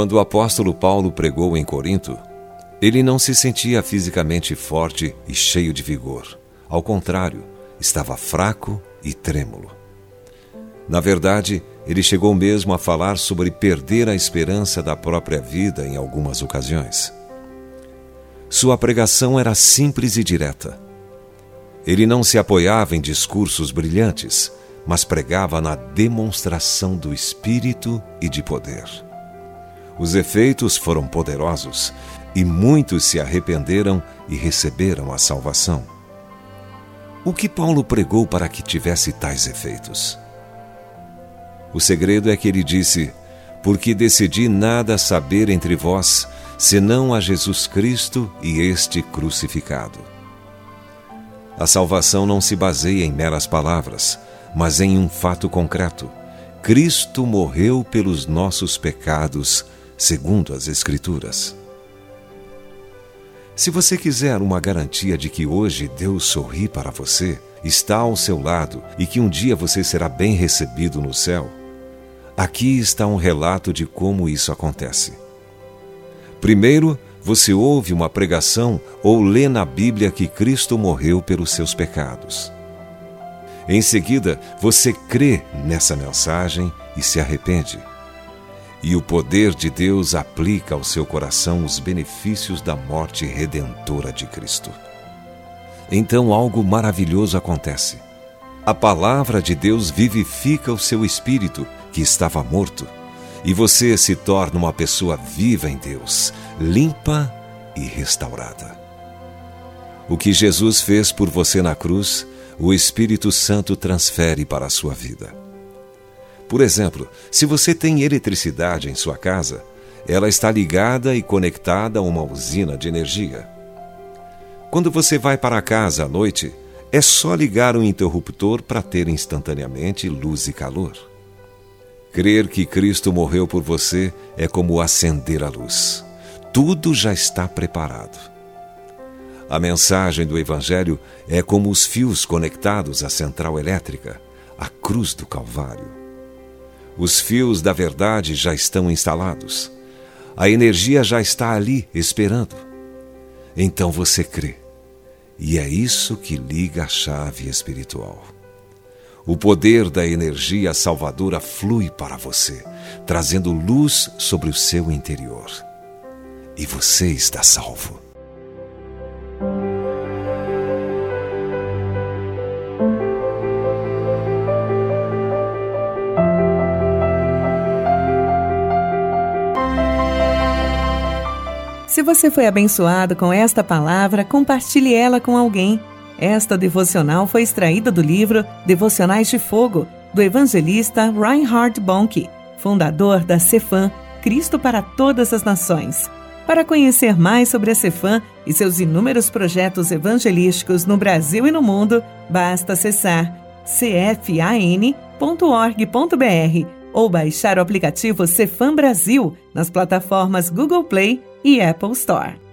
Quando o apóstolo Paulo pregou em Corinto, ele não se sentia fisicamente forte e cheio de vigor. Ao contrário, estava fraco e trêmulo. Na verdade, ele chegou mesmo a falar sobre perder a esperança da própria vida em algumas ocasiões. Sua pregação era simples e direta. Ele não se apoiava em discursos brilhantes, mas pregava na demonstração do Espírito e de poder. Os efeitos foram poderosos e muitos se arrependeram e receberam a salvação. O que Paulo pregou para que tivesse tais efeitos? O segredo é que ele disse: Porque decidi nada saber entre vós, senão a Jesus Cristo e este crucificado. A salvação não se baseia em meras palavras, mas em um fato concreto. Cristo morreu pelos nossos pecados, segundo as Escrituras. Se você quiser uma garantia de que hoje Deus sorri para você, está ao seu lado e que um dia você será bem recebido no céu, aqui está um relato de como isso acontece. Primeiro, você ouve uma pregação ou lê na Bíblia que Cristo morreu pelos seus pecados. Em seguida, você crê nessa mensagem e se arrepende. E o poder de Deus aplica ao seu coração os benefícios da morte redentora de Cristo. Então algo maravilhoso acontece. A palavra de Deus vivifica o seu espírito, que estava morto e você se torna uma pessoa viva em Deus, limpa e restaurada. O que Jesus fez por você na cruz, o Espírito Santo transfere para a sua vida. Por exemplo, se você tem eletricidade em sua casa, ela está ligada e conectada a uma usina de energia. Quando você vai para casa à noite, é só ligar o interruptor para ter instantaneamente luz e calor. Crer que Cristo morreu por você é como acender a luz. Tudo já está preparado. A mensagem do Evangelho é como os fios conectados à central elétrica, à cruz do Calvário. Os fios da verdade já estão instalados. A energia já está ali esperando. Então você crê. E é isso que liga a chave espiritual. O poder da energia salvadora flui para você, trazendo luz sobre o seu interior. E você está salvo. Se você foi abençoado com esta palavra, compartilhe ela com alguém. Esta devocional foi extraída do livro Devocionais de Fogo, do evangelista Reinhard Bonk, fundador da Cefam, Cristo para Todas as Nações. Para conhecer mais sobre a Cefam e seus inúmeros projetos evangelísticos no Brasil e no mundo, basta acessar cfan.org.br ou baixar o aplicativo Cefam Brasil nas plataformas Google Play e Apple Store.